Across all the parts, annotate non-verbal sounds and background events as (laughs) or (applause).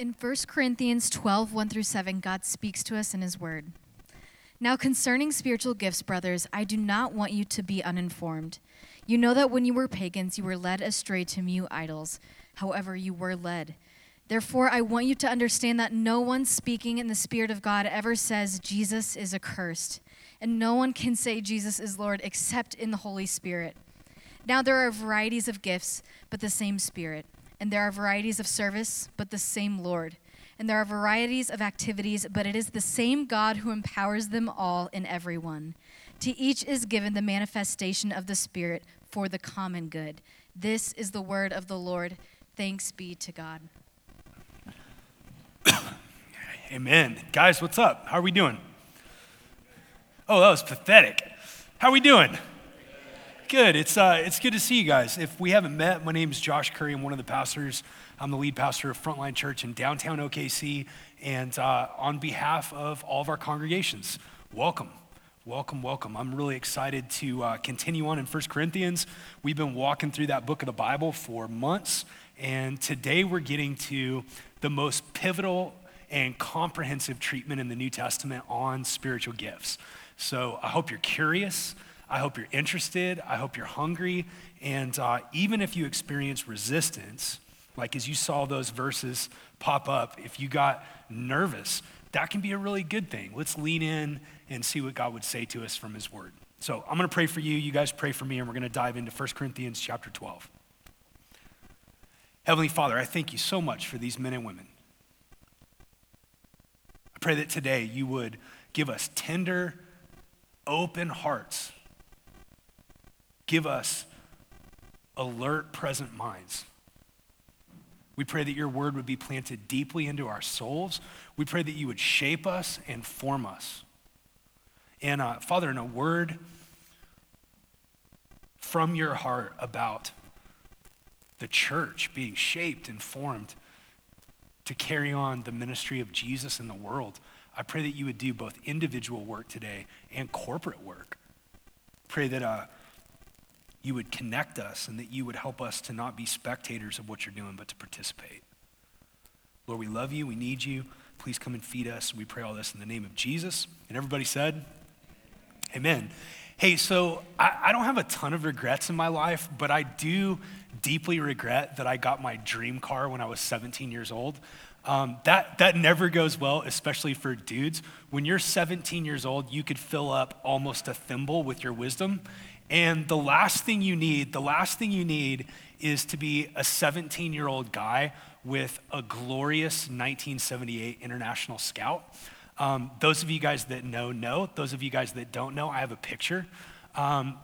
In 1 Corinthians 12, 1 through 7, God speaks to us in His Word. Now, concerning spiritual gifts, brothers, I do not want you to be uninformed. You know that when you were pagans, you were led astray to mute idols. However, you were led. Therefore, I want you to understand that no one speaking in the Spirit of God ever says Jesus is accursed, and no one can say Jesus is Lord except in the Holy Spirit. Now, there are varieties of gifts, but the same Spirit. And there are varieties of service, but the same Lord. And there are varieties of activities, but it is the same God who empowers them all in everyone. To each is given the manifestation of the Spirit for the common good. This is the word of the Lord. Thanks be to God. (coughs) Amen. Guys, what's up? How are we doing? Oh, that was pathetic. How are we doing? Good. It's, uh, it's good to see you guys. If we haven't met, my name is Josh Curry. I'm one of the pastors. I'm the lead pastor of Frontline Church in downtown OKC. And uh, on behalf of all of our congregations, welcome. Welcome, welcome. I'm really excited to uh, continue on in 1 Corinthians. We've been walking through that book of the Bible for months. And today we're getting to the most pivotal and comprehensive treatment in the New Testament on spiritual gifts. So I hope you're curious. I hope you're interested. I hope you're hungry. And uh, even if you experience resistance, like as you saw those verses pop up, if you got nervous, that can be a really good thing. Let's lean in and see what God would say to us from His Word. So I'm going to pray for you. You guys pray for me, and we're going to dive into 1 Corinthians chapter 12. Heavenly Father, I thank you so much for these men and women. I pray that today you would give us tender, open hearts Give us alert, present minds. We pray that your word would be planted deeply into our souls. We pray that you would shape us and form us. And uh, Father, in a word from your heart about the church being shaped and formed to carry on the ministry of Jesus in the world, I pray that you would do both individual work today and corporate work. Pray that uh, you would connect us and that you would help us to not be spectators of what you're doing, but to participate. Lord, we love you. We need you. Please come and feed us. We pray all this in the name of Jesus. And everybody said, Amen. Hey, so I, I don't have a ton of regrets in my life, but I do deeply regret that I got my dream car when I was 17 years old. Um, that, that never goes well, especially for dudes. When you're 17 years old, you could fill up almost a thimble with your wisdom. And the last thing you need, the last thing you need is to be a 17 year old guy with a glorious 1978 International Scout. Um, those of you guys that know, know. Those of you guys that don't know, I have a picture. Um,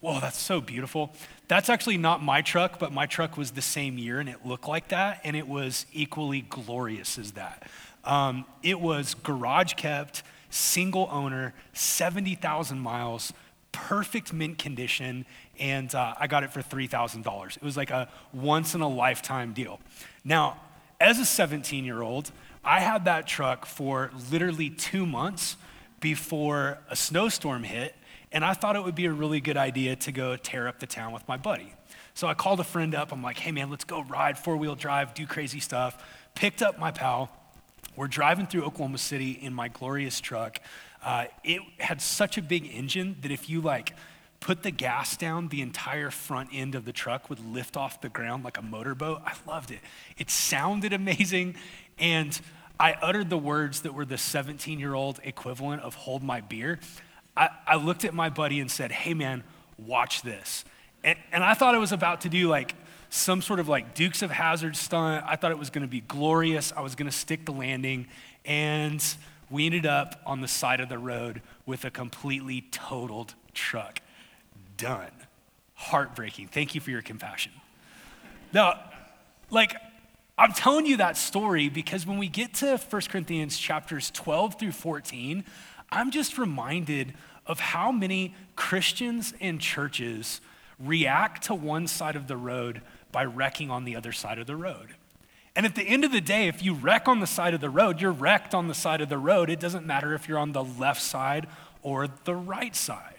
whoa, that's so beautiful. That's actually not my truck, but my truck was the same year and it looked like that, and it was equally glorious as that. Um, it was garage kept, single owner, 70,000 miles perfect mint condition, and uh, I got it for $3,000. It was like a once in a lifetime deal. Now, as a 17 year old, I had that truck for literally two months before a snowstorm hit, and I thought it would be a really good idea to go tear up the town with my buddy. So I called a friend up. I'm like, hey man, let's go ride four wheel drive, do crazy stuff. Picked up my pal. We're driving through Oklahoma City in my glorious truck. Uh, it had such a big engine that if you like put the gas down, the entire front end of the truck would lift off the ground like a motorboat. I loved it. It sounded amazing. And I uttered the words that were the 17 year old equivalent of hold my beer. I, I, looked at my buddy and said, hey man, watch this. And, and I thought I was about to do like some sort of like Dukes of Hazzard stunt. I thought it was gonna be glorious. I was gonna stick the landing. And we ended up on the side of the road with a completely totaled truck. Done. Heartbreaking. Thank you for your compassion. Now, like, I'm telling you that story because when we get to 1 Corinthians chapters 12 through 14, I'm just reminded of how many Christians and churches react to one side of the road by wrecking on the other side of the road. And at the end of the day, if you wreck on the side of the road, you're wrecked on the side of the road. It doesn't matter if you're on the left side or the right side.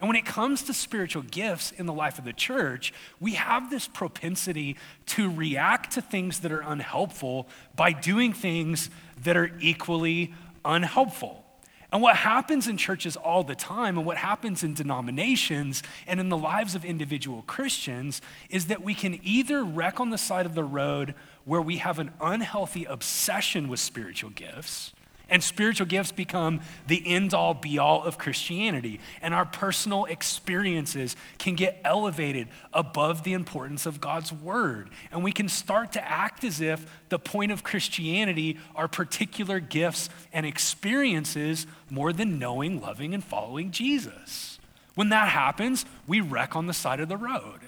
And when it comes to spiritual gifts in the life of the church, we have this propensity to react to things that are unhelpful by doing things that are equally unhelpful. And what happens in churches all the time, and what happens in denominations and in the lives of individual Christians, is that we can either wreck on the side of the road where we have an unhealthy obsession with spiritual gifts and spiritual gifts become the end all be all of Christianity. And our personal experiences can get elevated above the importance of God's word. And we can start to act as if the point of Christianity are particular gifts and experiences more than knowing, loving, and following Jesus. When that happens, we wreck on the side of the road.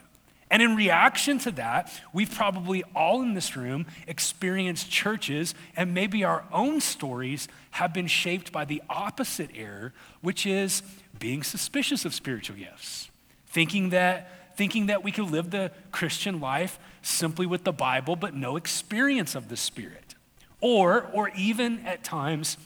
And in reaction to that, we've probably all in this room experienced churches, and maybe our own stories have been shaped by the opposite error, which is being suspicious of spiritual gifts, thinking that, thinking that we can live the Christian life simply with the Bible, but no experience of the Spirit. Or, or even at times,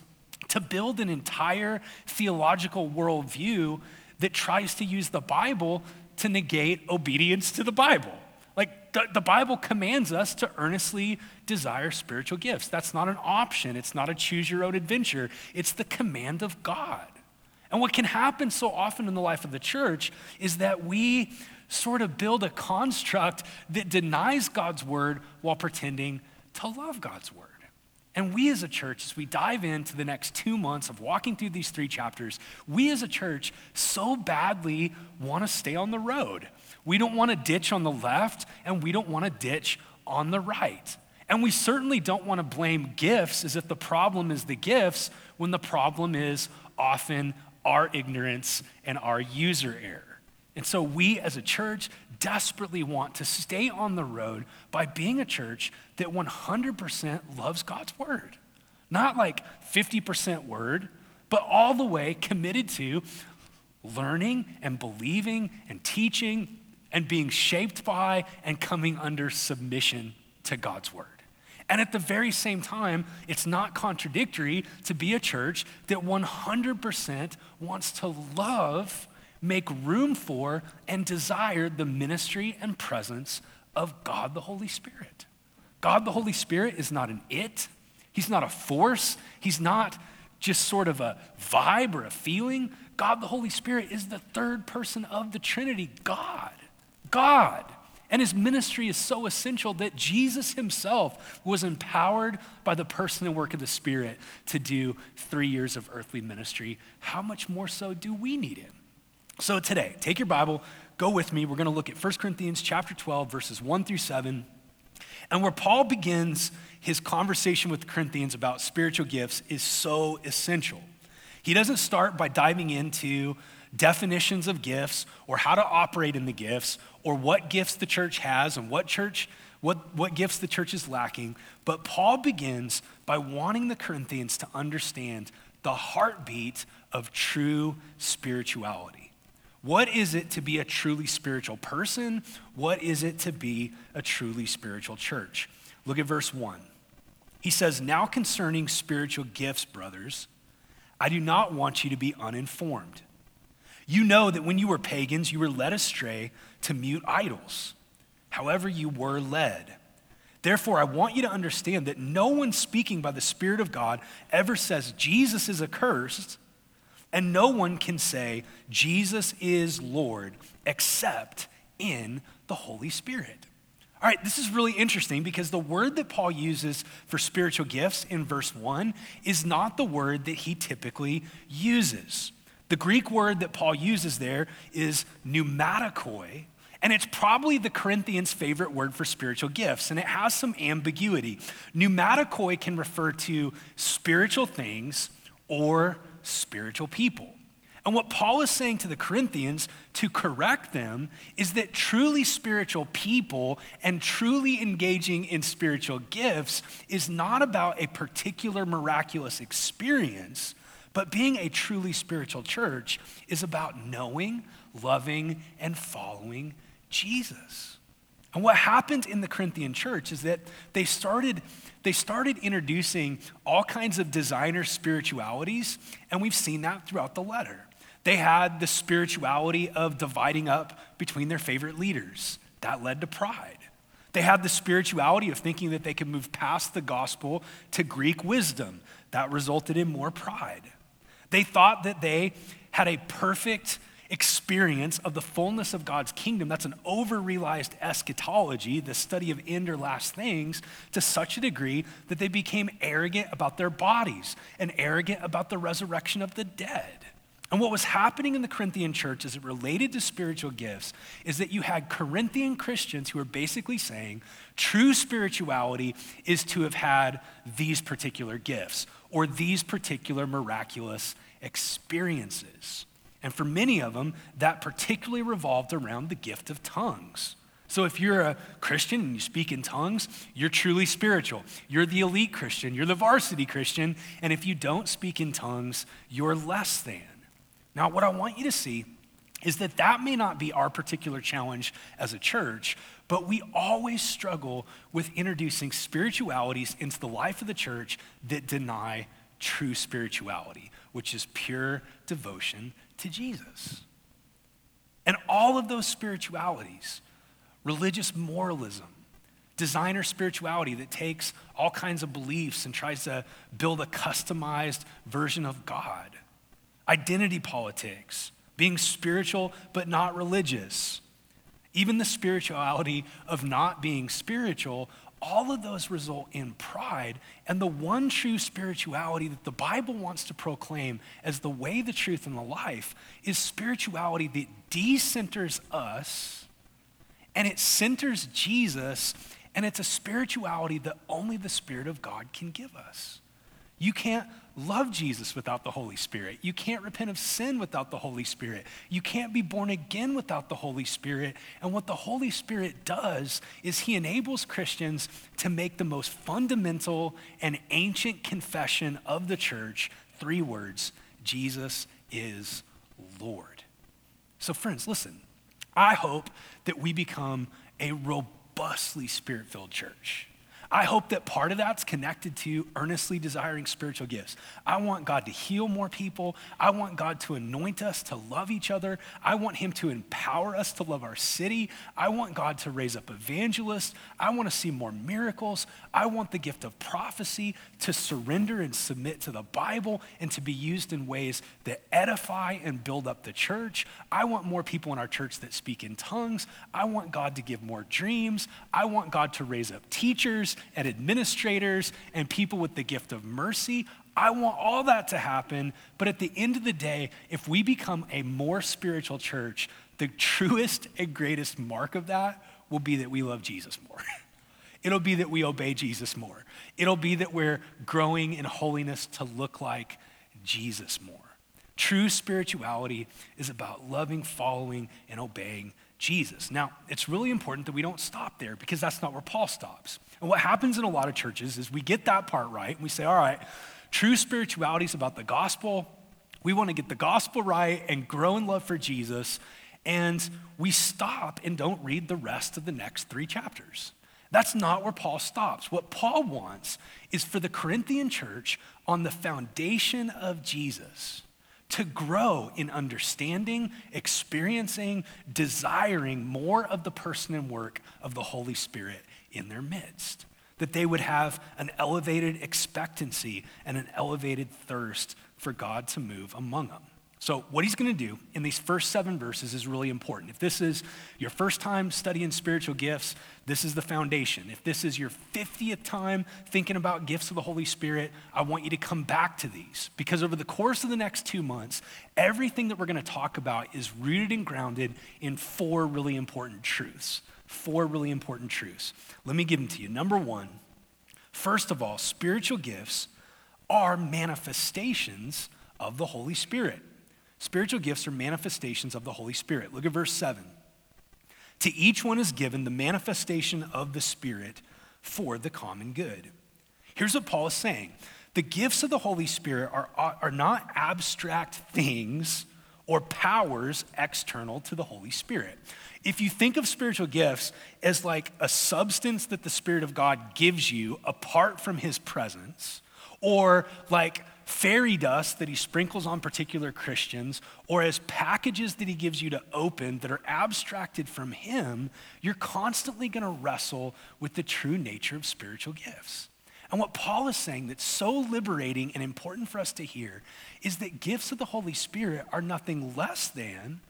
to build an entire theological worldview that tries to use the Bible to negate obedience to the Bible. Like the, the, Bible commands us to earnestly desire spiritual gifts. That's not an option, it's not a choose your own adventure, it's the command of God. And what can happen so often in the life of the church is that we sort of build a construct that denies God's word while pretending to love God's word. And we as a church, as we dive into the next two months of walking through these three chapters, we as a church so badly want to stay on the road. We don't want to ditch on the left, and we don't want to ditch on the right. And we certainly don't want to blame gifts as if the problem is the gifts when the problem is often our ignorance and our user error. And so we as a church desperately want to stay on the road by being a church that 100% loves God's word. Not like 50% word, but all the way committed to learning and believing and teaching and being shaped by and coming under submission to God's word. And at the very same time, it's not contradictory to be a church that 100% wants to love make room for and desire the ministry and presence of God the Holy Spirit. God the Holy Spirit is not an it, He's not a force, He's not just sort of a vibe or a feeling. God the Holy Spirit is the third person of the Trinity, God. God. And his ministry is so essential that Jesus himself was empowered by the person and work of the Spirit to do three years of earthly ministry. How much more so do we need him? So today, take your Bible, go with me. We're going to look at 1 Corinthians chapter 12, verses 1 through 7. And where Paul begins his conversation with the Corinthians about spiritual gifts is so essential. He doesn't start by diving into definitions of gifts or how to operate in the gifts or what gifts the church has and what church what, what gifts the church is lacking but paul begins by wanting the corinthians to understand the heartbeat of true spirituality what is it to be a truly spiritual person? What is it to be a truly spiritual church? Look at verse 1. He says, Now concerning spiritual gifts, brothers, I do not want you to be uninformed. You know that when you were pagans, you were led astray to mute idols, however, you were led. Therefore, I want you to understand that no one speaking by the Spirit of God ever says Jesus is accursed and no one can say, Jesus is Lord, except in the Holy Spirit. All right, this is really interesting because the word that Paul uses for spiritual gifts in verse 1 is not the word that he typically uses. The Greek word that Paul uses there is pneumatikoi, and it's probably the Corinthians' favorite word for spiritual gifts, and it has some ambiguity. Pneumatikoi can refer to spiritual things or spiritual people. And what Paul is saying to the Corinthians to correct them is that truly spiritual people and truly engaging in spiritual gifts is not about a particular miraculous experience, but being a truly spiritual church is about knowing, loving, and following Jesus. And what happened in the Corinthian church is that they started they started introducing all kinds of designer spiritualities, and we've seen that throughout the letter. They had the spirituality of dividing up between their favorite leaders. That led to pride. They had the spirituality of thinking that they could move past the gospel to Greek wisdom. That resulted in more pride. They thought that they had a perfect experience of the fullness of God's kingdom. That's an over realized eschatology, the study of end or last things, to such a degree that they became arrogant about their bodies and arrogant about the resurrection of the dead. And what was happening in the Corinthian church as it related to spiritual gifts is that you had Corinthian Christians who were basically saying true spirituality is to have had these particular gifts or these particular miraculous experiences. And for many of them, that particularly revolved around the gift of tongues. So if you're a Christian and you speak in tongues, you're truly spiritual. You're the elite Christian, you're the varsity Christian, and if you don't speak in tongues, you're less than. Now, what I want you to see is that that may not be our particular challenge as a church, but we always struggle with introducing spiritualities into the life of the church that deny true spirituality, which is pure devotion to Jesus. And all of those spiritualities, religious moralism, designer spirituality that takes all kinds of beliefs and tries to build a customized version of God, identity politics, being spiritual but not religious, even the spirituality of not being spiritual all of those result in pride. And the one true spirituality that the Bible wants to proclaim as the way, the truth, and the life is spirituality that decenters us and it centers Jesus, and it's a spirituality that only the Spirit of God can give us. You can't love Jesus without the Holy Spirit. You can't repent of sin without the Holy Spirit. You can't be born again without the Holy Spirit. And what the Holy Spirit does is he enables Christians to make the most fundamental and ancient confession of the church three words Jesus is Lord. So, friends, listen. I hope that we become a robustly spirit filled church. I hope that part of that's connected to earnestly desiring spiritual gifts. I want God to heal more people. I want God to anoint us to love each other. I want Him to empower us to love our city. I want God to raise up evangelists. I want to see more miracles. I want the gift of prophecy to surrender and submit to the Bible and to be used in ways that edify and build up the church. I want more people in our church that speak in tongues. I want God to give more dreams. I want God to raise up teachers and administrators and people with the gift of mercy. I want all that to happen. But at the end of the day, if we become a more spiritual church, the truest and greatest mark of that will be that we love Jesus more. (laughs) It'll be that we obey Jesus more. It'll be that we're growing in holiness to look like Jesus more. True spirituality is about loving, following, and obeying Jesus. Now, it's really important that we don't stop there because that's not where Paul stops. And what happens in a lot of churches is we get that part right and we say, all right, true spirituality is about the gospel. We want to get the gospel right and grow in love for Jesus. And we stop and don't read the rest of the next three chapters. That's not where Paul stops. What Paul wants is for the Corinthian church on the foundation of Jesus to grow in understanding, experiencing, desiring more of the person and work of the Holy Spirit in their midst. That they would have an elevated expectancy and an elevated thirst for God to move among them. So, what he's going to do in these first seven verses is really important. If this is your first time studying spiritual gifts, this is the foundation. If this is your 50th time thinking about gifts of the Holy Spirit, I want you to come back to these because over the course of the next two months, everything that we're going to talk about is rooted and grounded in four really important truths. Four really important truths. Let me give them to you. Number one, first of all, spiritual gifts are manifestations of the Holy Spirit. Spiritual gifts are manifestations of the Holy Spirit. Look at verse 7. To each one is given the manifestation of the Spirit for the common good. Here's what Paul is saying the gifts of the Holy Spirit are, are not abstract things or powers external to the Holy Spirit. If you think of spiritual gifts as like a substance that the Spirit of God gives you apart from His presence, or like fairy dust that he sprinkles on particular Christians or as packages that he gives you to open that are abstracted from him, you're constantly going to wrestle with the true nature of spiritual gifts. And what Paul is saying that's so liberating and important for us to hear is that gifts of the Holy Spirit are nothing less than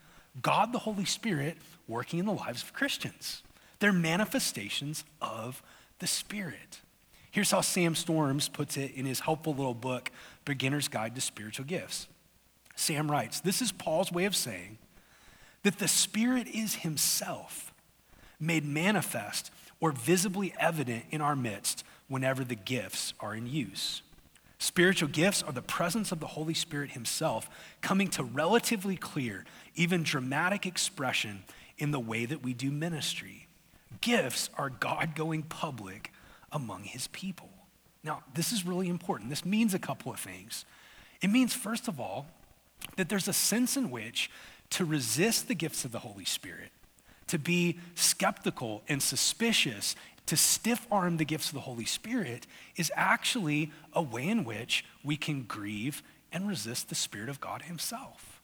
God the Holy Spirit working in the lives of Christians. They're manifestations of the Spirit. Here's how Sam Storms puts it in his helpful little book, Beginner's Guide to Spiritual Gifts. Sam writes This is Paul's way of saying that the Spirit is Himself made manifest or visibly evident in our midst whenever the gifts are in use. Spiritual gifts are the presence of the Holy Spirit Himself coming to relatively clear, even dramatic expression in the way that we do ministry. Gifts are God going public among His people. Now, this is really important. This means a couple of things. It means, first of all, that there's a sense in which to resist the gifts of the Holy Spirit, to be skeptical and suspicious to stiff arm the gifts of the Holy Spirit is actually a way in which we can grieve and resist the Spirit of God Himself.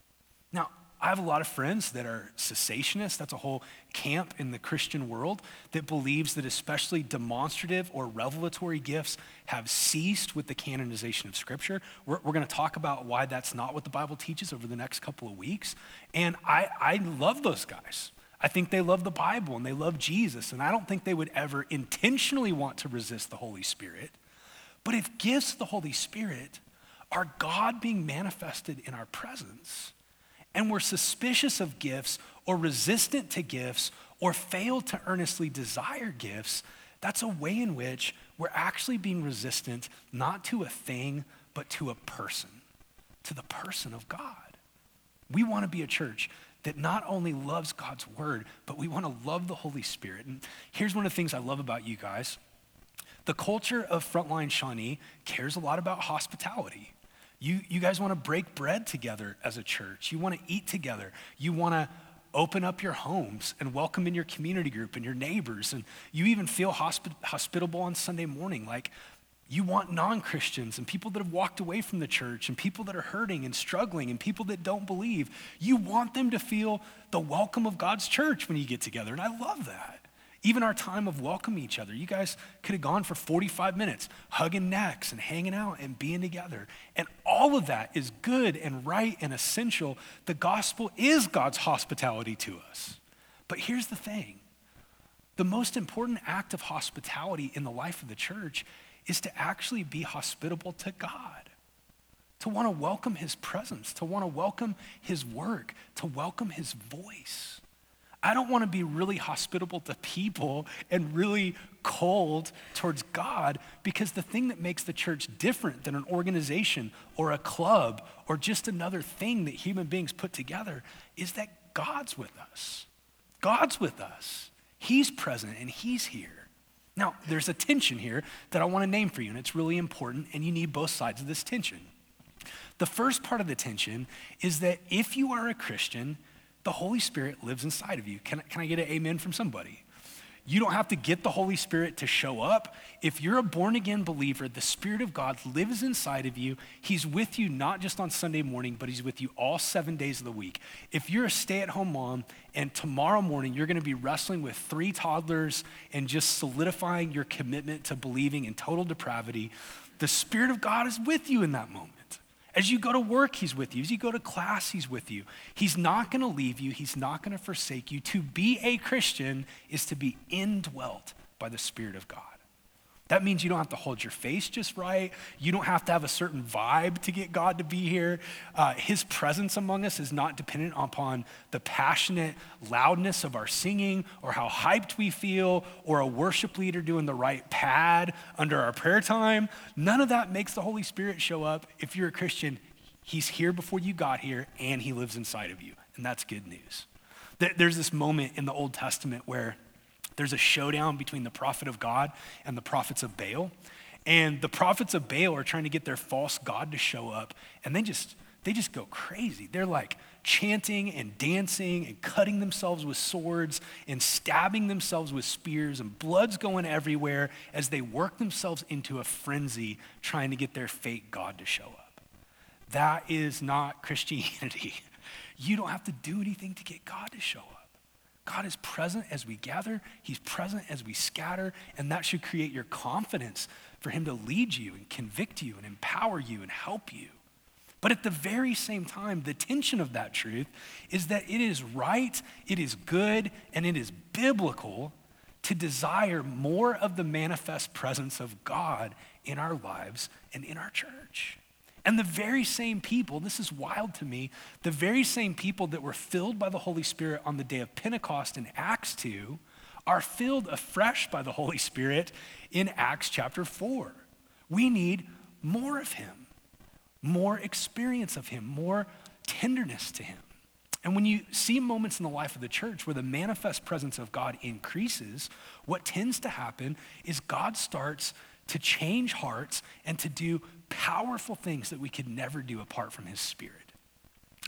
Now, I have a lot of friends that are cessationists. That's a whole camp in the Christian world that believes that especially demonstrative or revelatory gifts have ceased with the canonization of Scripture. We're, we're going to talk about why that's not what the Bible teaches over the next couple of weeks. And I, I love those guys. I think they love the Bible and they love Jesus, and I don't think they would ever intentionally want to resist the Holy Spirit. But if gifts of the Holy Spirit are God being manifested in our presence, and we're suspicious of gifts or resistant to gifts or fail to earnestly desire gifts, that's a way in which we're actually being resistant not to a thing, but to a person, to the person of God. We want to be a church that not only loves God's word, but we want to love the Holy Spirit. And here's one of the things I love about you guys the culture of Frontline Shawnee cares a lot about hospitality. You, you guys want to break bread together as a church. You want to eat together. You want to open up your homes and welcome in your community group and your neighbors. And you even feel hospi- hospitable on Sunday morning. Like you want non Christians and people that have walked away from the church and people that are hurting and struggling and people that don't believe. You want them to feel the welcome of God's church when you get together. And I love that. Even our time of welcoming each other. You guys could have gone for 45 minutes hugging necks and hanging out and being together. And all of that is good and right and essential. The gospel is God's hospitality to us. But here's the thing the most important act of hospitality in the life of the church is to actually be hospitable to God, to want to welcome his presence, to want to welcome his work, to welcome his voice. I don't want to be really hospitable to people and really cold towards God because the thing that makes the church different than an organization or a club or just another thing that human beings put together is that God's with us. God's with us. He's present and He's here. Now, there's a tension here that I want to name for you, and it's really important, and you need both sides of this tension. The first part of the tension is that if you are a Christian, the Holy Spirit lives inside of you. Can, can I get an amen from somebody? You don't have to get the Holy Spirit to show up. If you're a born again believer, the Spirit of God lives inside of you. He's with you not just on Sunday morning, but He's with you all seven days of the week. If you're a stay at home mom and tomorrow morning you're going to be wrestling with three toddlers and just solidifying your commitment to believing in total depravity, the Spirit of God is with you in that moment. As you go to work, He's with you. As you go to class, He's with you. He's not going to leave you, He's not going to forsake you. To be a Christian is to be indwelt by the Spirit of God. That means you don't have to hold your face just right. You don't have to have a certain vibe to get God to be here. Uh, his presence among us is not dependent upon the passionate loudness of our singing or how hyped we feel or a worship leader doing the right pad under our prayer time. None of that makes the Holy Spirit show up. If you're a Christian, He's here before you got here and He lives inside of you. And that's good news. There's this moment in the Old Testament where there's a showdown between the prophet of God and the prophets of Baal. And the prophets of Baal are trying to get their false God to show up. And they just, they just go crazy. They're like chanting and dancing and cutting themselves with swords and stabbing themselves with spears, and blood's going everywhere as they work themselves into a frenzy trying to get their fake God to show up. that is not Christianity. (laughs) You don't have to do anything to get God to show up. God is present as we gather, He's present as we scatter, and that should create your confidence for Him to lead you and convict you and empower you and help you. But at the very same time, the tension of that truth is that it is right, it is good, and it is biblical to desire more of the manifest presence of God in our lives and in our church. And the very same people, this is wild to me, the very same people that were filled by the Holy Spirit on the day of Pentecost in Acts 2 are filled afresh by the Holy Spirit in Acts chapter 4. We need more of Him, more experience of Him, more tenderness to Him. And when you see moments in the life of the church where the manifest presence of God increases, what tends to happen is God starts to change hearts and to do powerful things that we could never do apart from his spirit.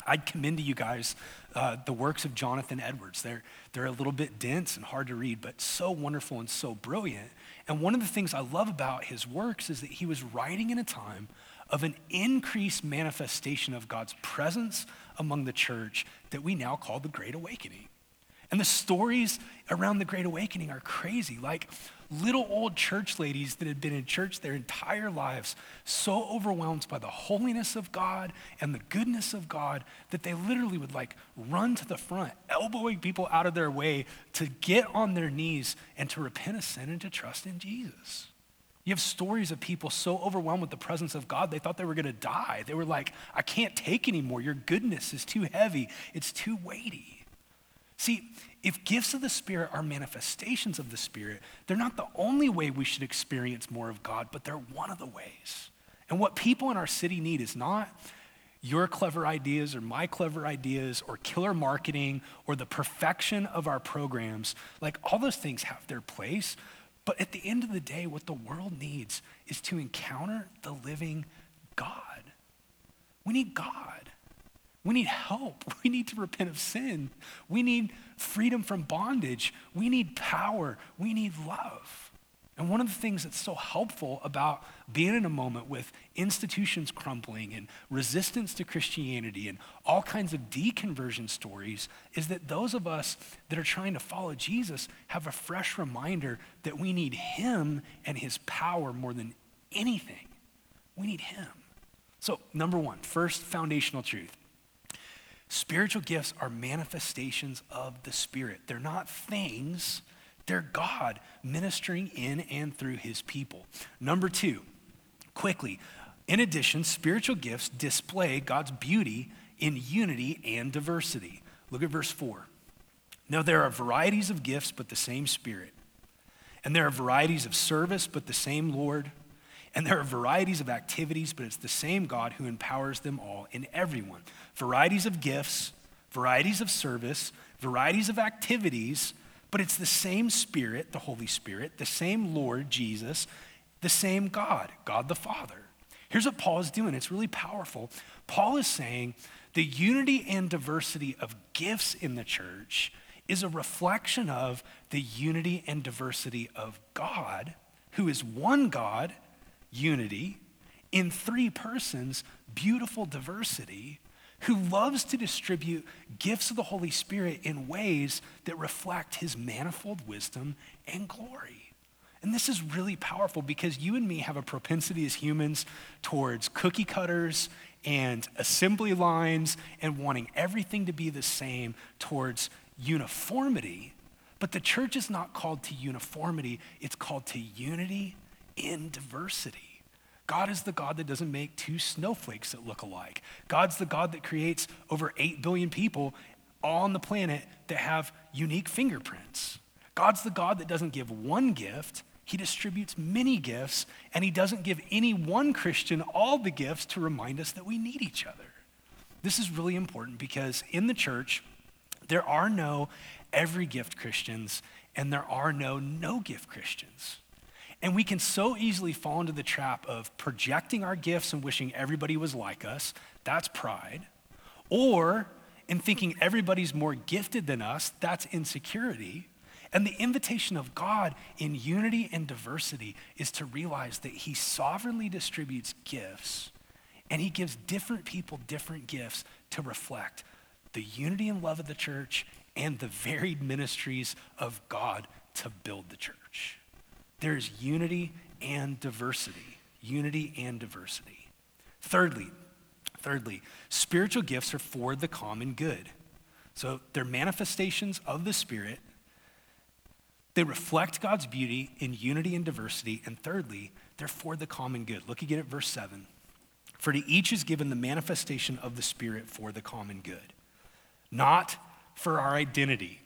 I'd commend to you guys uh, the works of Jonathan Edwards. They're, they're a little bit dense and hard to read, but so wonderful and so brilliant. And one of the things I love about his works is that he was writing in a time of an increased manifestation of God's presence among the church that we now call the Great Awakening. And the stories around the Great Awakening are crazy. Like little old church ladies that had been in church their entire lives, so overwhelmed by the holiness of God and the goodness of God that they literally would like run to the front, elbowing people out of their way to get on their knees and to repent of sin and to trust in Jesus. You have stories of people so overwhelmed with the presence of God, they thought they were going to die. They were like, I can't take anymore. Your goodness is too heavy, it's too weighty. See, if gifts of the Spirit are manifestations of the Spirit, they're not the only way we should experience more of God, but they're one of the ways. And what people in our city need is not your clever ideas or my clever ideas or killer marketing or the perfection of our programs. Like all those things have their place, but at the end of the day, what the world needs is to encounter the living God. We need God. We need help. (laughs) We need to repent of sin. We need freedom from bondage. We need power. We need love. And one of the things that's so helpful about being in a moment with institutions crumbling and resistance to Christianity and all kinds of deconversion stories is that those of us that are trying to follow Jesus have a fresh reminder that we need Him and His power more than anything. We need Him. So, number one, first foundational truth spiritual gifts are manifestations of the Spirit, they're not things they're God ministering in and through his people. Number two, quickly, in addition, spiritual gifts display God's beauty in unity and diversity. Look at verse 4. Now, there are varieties of gifts, but the same Spirit. And there are varieties of service, but the same Lord. And there are varieties of activities, but it's the same God who empowers them all in everyone. Varieties of gifts, varieties of service, varieties of activities, but it's the same Spirit, the Holy Spirit, the same Lord Jesus, the same God, God the Father. Here's what Paul is doing. It's really powerful. Paul is saying the unity and diversity of gifts in the church is a reflection of the unity and diversity of God, who is one God, unity, in three persons, beautiful diversity, who loves to distribute gifts of the Holy Spirit in ways that reflect his manifold wisdom and glory. And this is really powerful because you and me have a propensity as humans towards cookie cutters and assembly lines and wanting everything to be the same towards uniformity. But the church is not called to uniformity, it's called to unity in diversity. God is the God that doesn't make two snowflakes that look alike. God's the God that creates over 8 billion people all on the planet that have unique fingerprints. God's the God that doesn't give one gift, He distributes many gifts, and He doesn't give any one Christian all the gifts to remind us that we need each other. This is really important because in the church, there are no every gift Christians and there are no no gift Christians. And we can so easily fall into the trap of projecting our gifts and wishing everybody was like us. That's pride. Or in thinking everybody's more gifted than us. That's insecurity. And the invitation of God in unity and diversity is to realize that He sovereignly distributes gifts And he gives different people different gifts to reflect the unity and love of the church and the varied ministries of God to build the church. There's unity and diversity. Unity and diversity. Thirdly, thirdly, spiritual gifts are for the common good. So they're manifestations of the Spirit. They reflect God's beauty in unity and diversity. And thirdly, they're for the common good. Look again at verse 7. For to each is given the manifestation of the Spirit for the common good, not for our identity.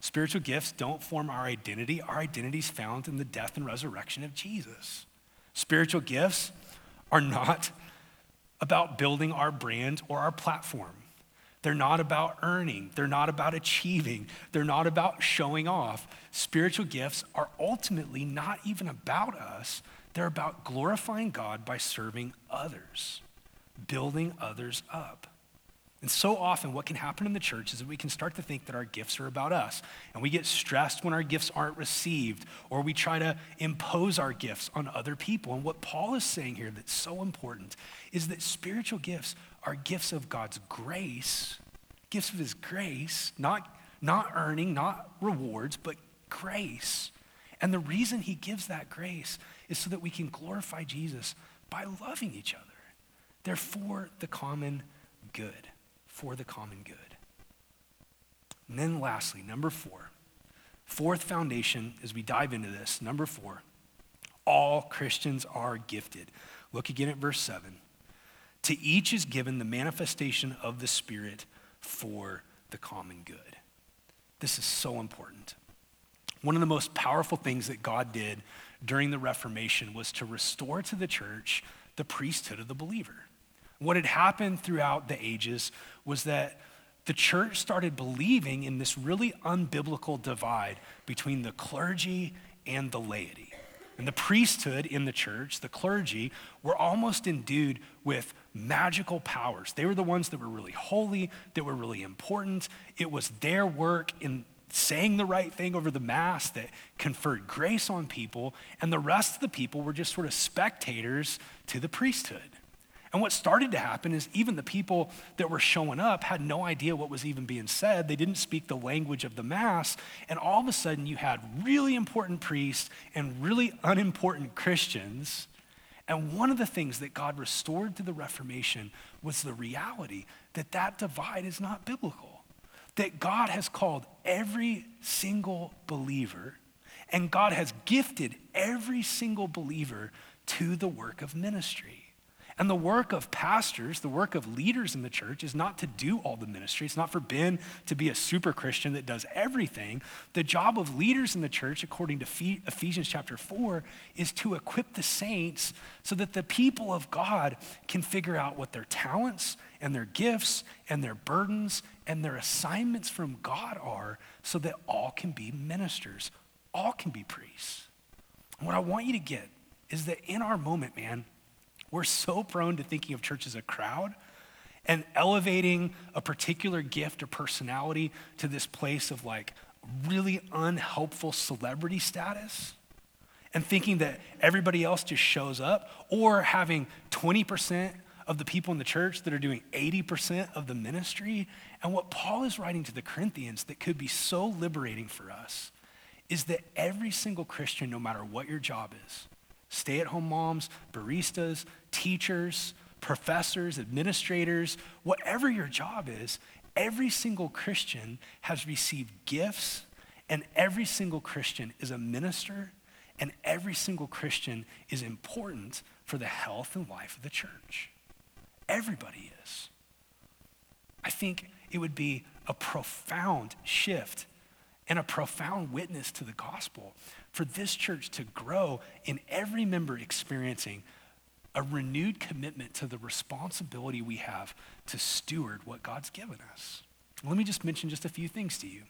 Spiritual gifts don't form our identity. Our identity is found in the death and resurrection of Jesus. Spiritual gifts are not about building our brand or our platform. They're not about earning. They're not about achieving. They're not about showing off. Spiritual gifts are ultimately not even about us. They're about glorifying God by serving others, building others up. And so often, what can happen in the church is that we can start to think that our gifts are about us. And we get stressed when our gifts aren't received, or we try to impose our gifts on other people. And what Paul is saying here that's so important is that spiritual gifts are gifts of God's grace, gifts of his grace, not, not earning, not rewards, but grace. And the reason he gives that grace is so that we can glorify Jesus by loving each other. They're for the common good for the common good. And then, lastly, number four, fourth foundation as we dive into this, number four, all Christians are gifted. Look again at verse 7. To each is given the manifestation of the Spirit for the common good. This is so important. One of the most powerful things that God did during the Reformation was to restore to the church the priesthood of the believer. What had happened throughout the ages was that the church started believing in this really unbiblical divide between the clergy and the laity. And the priesthood in the church, the clergy, were almost endued with magical powers. They were the ones that were really holy, that were really important. It was their work in saying the right thing over the Mass that conferred grace on people, and the rest of the people were just sort of spectators to the priesthood. And what started to happen is even the people that were showing up had no idea what was even being said. They didn't speak the language of the Mass. And all of a sudden, you had really important priests and really unimportant Christians. And one of the things that God restored through the Reformation was the reality that that divide is not biblical. That God has called every single believer, and God has gifted every single believer to the work of ministry. And the work of pastors, the work of leaders in the church, is not to do all the ministry. It's not for Ben to be a super Christian that does everything. The job of leaders in the church, according to Ephesians chapter 4, is to equip the saints so that the people of God can figure out what their talents and their gifts and their burdens and their assignments from God are so that all can be ministers, all can be priests. And what I want you to get is that in our moment, man, we're so prone to thinking of church as a crowd and elevating a particular gift or personality to this place of like really unhelpful celebrity status and thinking that everybody else just shows up or having 20% of the people in the church that are doing 80% of the ministry. And what Paul is writing to the Corinthians that could be so liberating for us is that every single Christian, no matter what your job is, stay at home moms, baristas, teachers, professors, administrators, whatever your job is, every single Christian has received gifts, and every single Christian is a minister, and every single Christian is important for the health and life of the church. Everybody is. I think it would be a profound shift and a profound witness to the gospel for this church to grow in every member experiencing a renewed commitment to the responsibility we have to steward what God's given us. Let me just mention just a few things to you.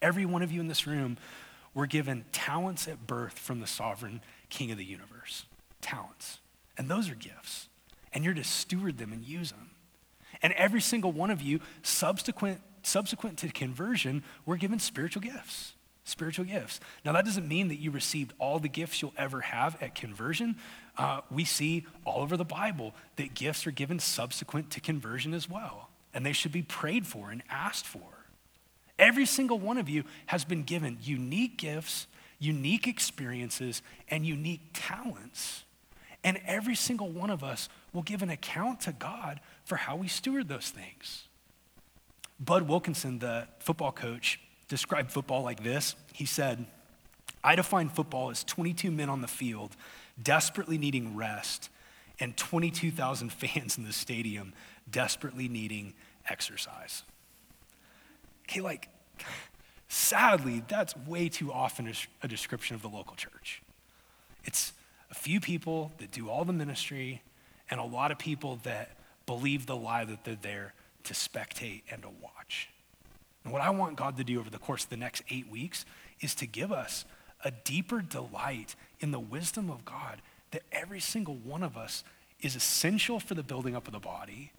Every one of you in this room were given talents at birth from the sovereign king of the universe. Talents. And those are gifts. And you're to steward them and use them. And every single one of you, subsequent, subsequent to conversion, were given spiritual gifts. Spiritual gifts. Now, that doesn't mean that you received all the gifts you'll ever have at conversion. Uh, we see all over the Bible that gifts are given subsequent to conversion as well, and they should be prayed for and asked for. Every single one of you has been given unique gifts, unique experiences, and unique talents. And every single one of us will give an account to God for how we steward those things. Bud Wilkinson, the football coach, described football like this. He said, I define football as 22 men on the field desperately needing rest and 22,000 (laughs) fans in the stadium desperately needing exercise. Okay, like, sadly, that's way too often a description of the local church. It's a few people that do all the ministry and a lot of people that believe the lie that they're there to spectate and to watch. And what I want God to do over the course of the next eight weeks is to give us a deeper delight in the wisdom of God that every single one of us is essential for the building up of the body.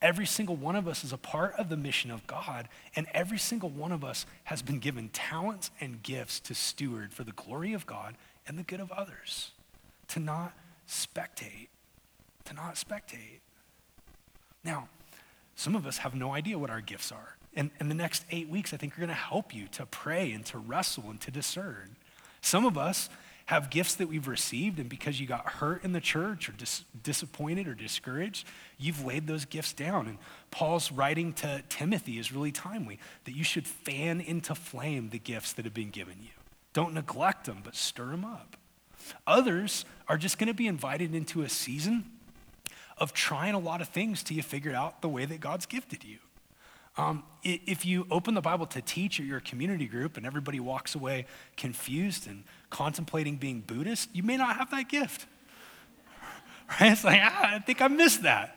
Every single one of us is a part of the mission of God, and every single one of us has been given talents and gifts to steward for the glory of God and the good of others. To not spectate, to not spectate. Now, some of us have no idea what our gifts are. And in the next eight weeks, I think are going to help you to pray and to wrestle and to discern. Some of us have gifts that we've received, and because you got hurt in the church or dis- disappointed or discouraged, you've laid those gifts down. And Paul's writing to Timothy is really timely that you should fan into flame the gifts that have been given you. Don't neglect them, but stir them up. Others are just going to be invited into a season of trying a lot of things till you figure out the way that God's gifted you. Um, if you open the Bible to teach at your community group and everybody walks away confused and contemplating being Buddhist, you may not have that gift. (laughs) Right? It's like, ah, I think I missed that.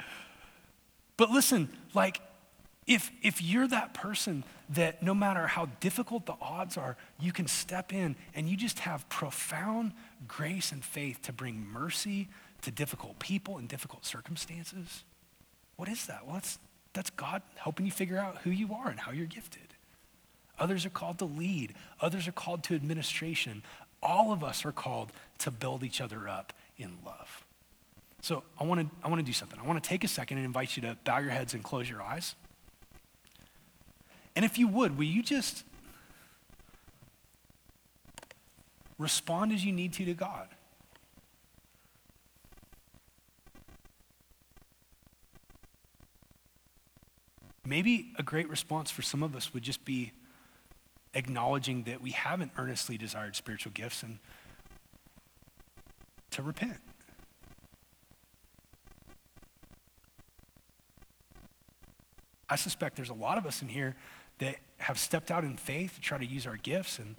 But listen, like, if, if you're that person that no matter how difficult the odds are, you can step in and you just have profound grace and faith to bring mercy to difficult people in difficult circumstances, what is that? Well, that's God helping you figure out who you are and how you're gifted. Others are called to lead, others are called to administration. All of us are called to build each other up in love. So I want to I want to do something. I want to take a second and invite you to bow your heads and close your eyes. And if you would, will you just respond as you need to to God? Maybe a great response for some of us would just be acknowledging that we haven't earnestly desired spiritual gifts and to repent. I suspect there's a lot of us in here that have stepped out in faith to try to use our gifts and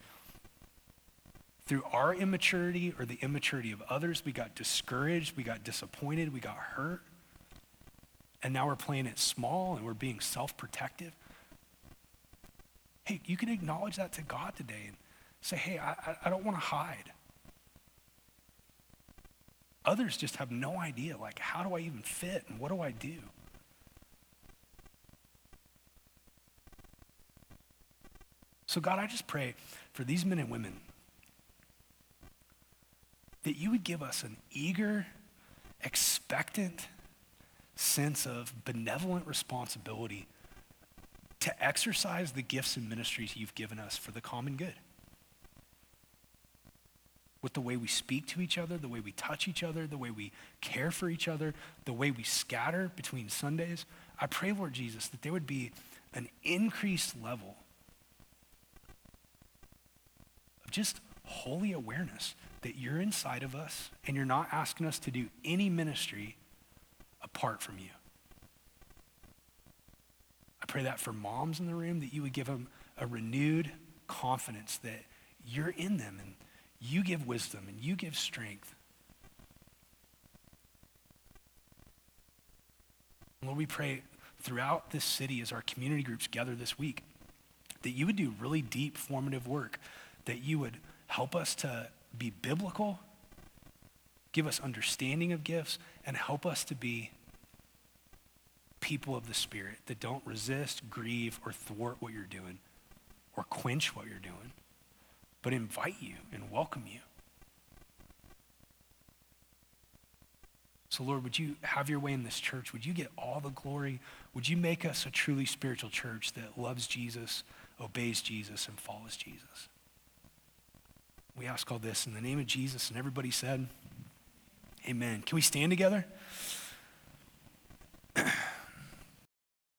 through our immaturity or the immaturity of others, we got discouraged, we got disappointed, we got hurt and now we're playing it small and we're being self protective. Hey, you can acknowledge that to God today and say, hey, I, I don't want to hide. Others just have no idea, like, how do I even fit and what do I do? So, God, I just pray for these men and women that you would give us an eager, expectant, sense of benevolent responsibility to exercise the gifts and ministries you've given us for the common good. With the way we speak to each other, the way we touch each other, the way we care for each other, the way we scatter between Sundays, I pray, Lord Jesus, that there would be an increased level of just holy awareness that you're inside of us and you're not asking us to do any ministry apart from you. I pray that for moms in the room, that you would give them a renewed confidence that you're in them and you give wisdom and you give strength. Lord, we pray throughout this city as our community groups gather this week that you would do really deep, formative work, that you would help us to be biblical, give us understanding of gifts, and help us to be people of the Spirit that don't resist, grieve, or thwart what you're doing or quench what you're doing. but invite you and welcome you. So, Lord, would you have your way in this church? Would you get all the glory? Would you make us a truly spiritual church that loves Jesus, obeys Jesus, and follows Jesus? We ask all this in the name of Jesus, and everybody said, Amen. Can we stand together? (clears throat)